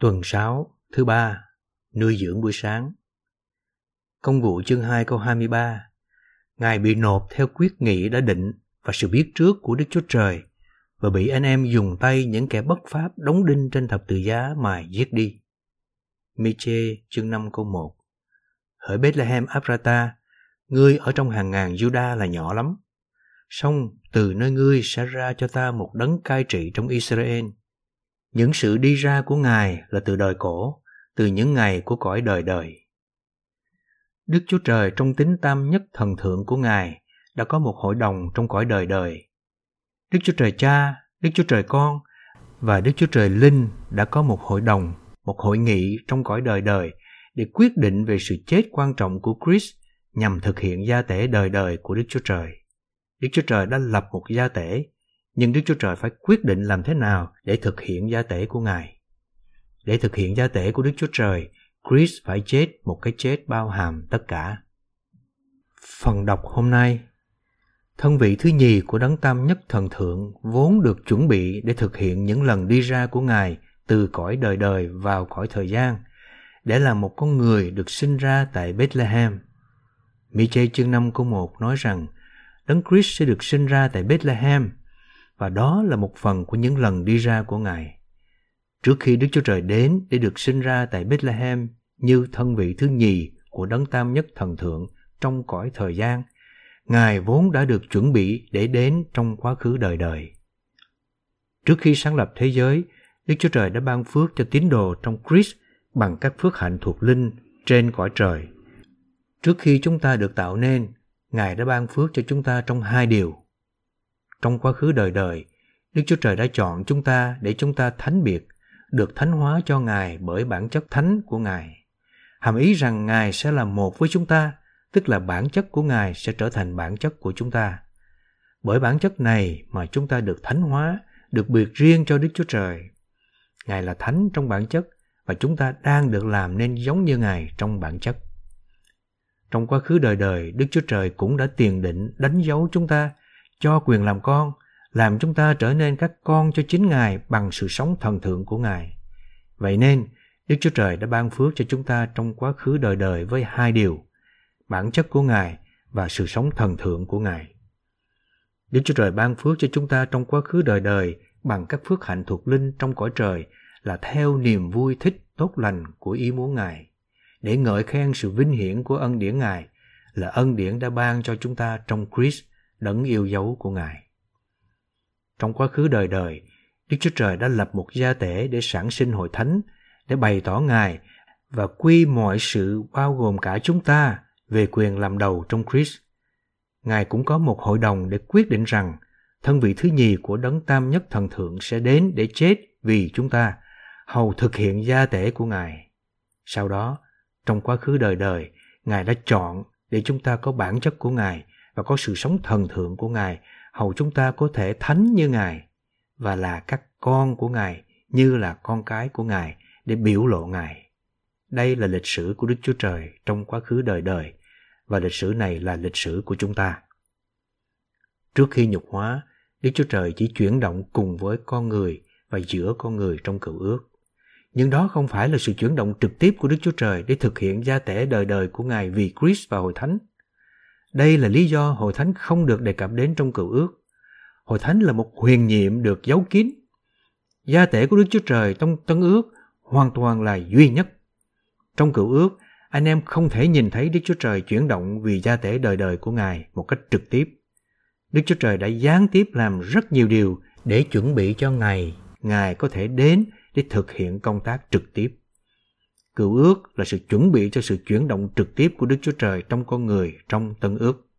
Tuần 6, thứ ba, nuôi dưỡng buổi sáng. Công vụ chương 2 câu 23 Ngài bị nộp theo quyết nghị đã định và sự biết trước của Đức Chúa Trời và bị anh em dùng tay những kẻ bất pháp đóng đinh trên thập tự giá mà giết đi. Miche chương 5 câu 1 Hỡi Bethlehem Ephrata, ngươi ở trong hàng ngàn Juda là nhỏ lắm. Song từ nơi ngươi sẽ ra cho ta một đấng cai trị trong Israel – những sự đi ra của Ngài là từ đời cổ, từ những ngày của cõi đời đời. Đức Chúa Trời trong tính tam nhất thần thượng của Ngài đã có một hội đồng trong cõi đời đời. Đức Chúa Trời Cha, Đức Chúa Trời Con và Đức Chúa Trời Linh đã có một hội đồng, một hội nghị trong cõi đời đời để quyết định về sự chết quan trọng của Chris nhằm thực hiện gia tể đời đời của Đức Chúa Trời. Đức Chúa Trời đã lập một gia tể nhưng Đức Chúa Trời phải quyết định làm thế nào để thực hiện gia tể của Ngài. Để thực hiện gia tể của Đức Chúa Trời, Chris phải chết một cái chết bao hàm tất cả. Phần đọc hôm nay Thân vị thứ nhì của Đấng Tam Nhất Thần Thượng vốn được chuẩn bị để thực hiện những lần đi ra của Ngài từ cõi đời đời vào cõi thời gian, để là một con người được sinh ra tại Bethlehem. Miche chương 5 câu 1 nói rằng Đấng Christ sẽ được sinh ra tại Bethlehem và đó là một phần của những lần đi ra của Ngài. Trước khi Đức Chúa Trời đến để được sinh ra tại Bethlehem như thân vị thứ nhì của đấng tam nhất thần thượng trong cõi thời gian, Ngài vốn đã được chuẩn bị để đến trong quá khứ đời đời. Trước khi sáng lập thế giới, Đức Chúa Trời đã ban phước cho tín đồ trong Christ bằng các phước hạnh thuộc linh trên cõi trời. Trước khi chúng ta được tạo nên, Ngài đã ban phước cho chúng ta trong hai điều trong quá khứ đời đời, Đức Chúa Trời đã chọn chúng ta để chúng ta thánh biệt, được thánh hóa cho Ngài bởi bản chất thánh của Ngài. Hàm ý rằng Ngài sẽ là một với chúng ta, tức là bản chất của Ngài sẽ trở thành bản chất của chúng ta. Bởi bản chất này mà chúng ta được thánh hóa, được biệt riêng cho Đức Chúa Trời. Ngài là thánh trong bản chất và chúng ta đang được làm nên giống như Ngài trong bản chất. Trong quá khứ đời đời, Đức Chúa Trời cũng đã tiền định đánh dấu chúng ta cho quyền làm con, làm chúng ta trở nên các con cho chính Ngài bằng sự sống thần thượng của Ngài. Vậy nên, Đức Chúa Trời đã ban phước cho chúng ta trong quá khứ đời đời với hai điều, bản chất của Ngài và sự sống thần thượng của Ngài. Đức Chúa Trời ban phước cho chúng ta trong quá khứ đời đời bằng các phước hạnh thuộc linh trong cõi trời là theo niềm vui thích tốt lành của ý muốn Ngài, để ngợi khen sự vinh hiển của ân điển Ngài là ân điển đã ban cho chúng ta trong Christ đấng yêu dấu của Ngài. Trong quá khứ đời đời, Đức Chúa Trời đã lập một gia tể để sản sinh hội thánh, để bày tỏ Ngài và quy mọi sự bao gồm cả chúng ta về quyền làm đầu trong Christ. Ngài cũng có một hội đồng để quyết định rằng thân vị thứ nhì của đấng tam nhất thần thượng sẽ đến để chết vì chúng ta, hầu thực hiện gia tể của Ngài. Sau đó, trong quá khứ đời đời, Ngài đã chọn để chúng ta có bản chất của Ngài và có sự sống thần thượng của Ngài, hầu chúng ta có thể thánh như Ngài và là các con của Ngài như là con cái của Ngài để biểu lộ Ngài. Đây là lịch sử của Đức Chúa Trời trong quá khứ đời đời và lịch sử này là lịch sử của chúng ta. Trước khi nhục hóa, Đức Chúa Trời chỉ chuyển động cùng với con người và giữa con người trong cựu ước. Nhưng đó không phải là sự chuyển động trực tiếp của Đức Chúa Trời để thực hiện gia tể đời đời của Ngài vì Christ và Hội Thánh. Đây là lý do hội thánh không được đề cập đến trong cựu ước. Hội thánh là một huyền nhiệm được giấu kín. Gia tể của Đức Chúa Trời trong tân ước hoàn toàn là duy nhất. Trong cựu ước, anh em không thể nhìn thấy Đức Chúa Trời chuyển động vì gia tể đời đời của Ngài một cách trực tiếp. Đức Chúa Trời đã gián tiếp làm rất nhiều điều để chuẩn bị cho Ngài, Ngài có thể đến để thực hiện công tác trực tiếp. Cựu ước là sự chuẩn bị cho sự chuyển động trực tiếp của Đức Chúa Trời trong con người, trong tân ước.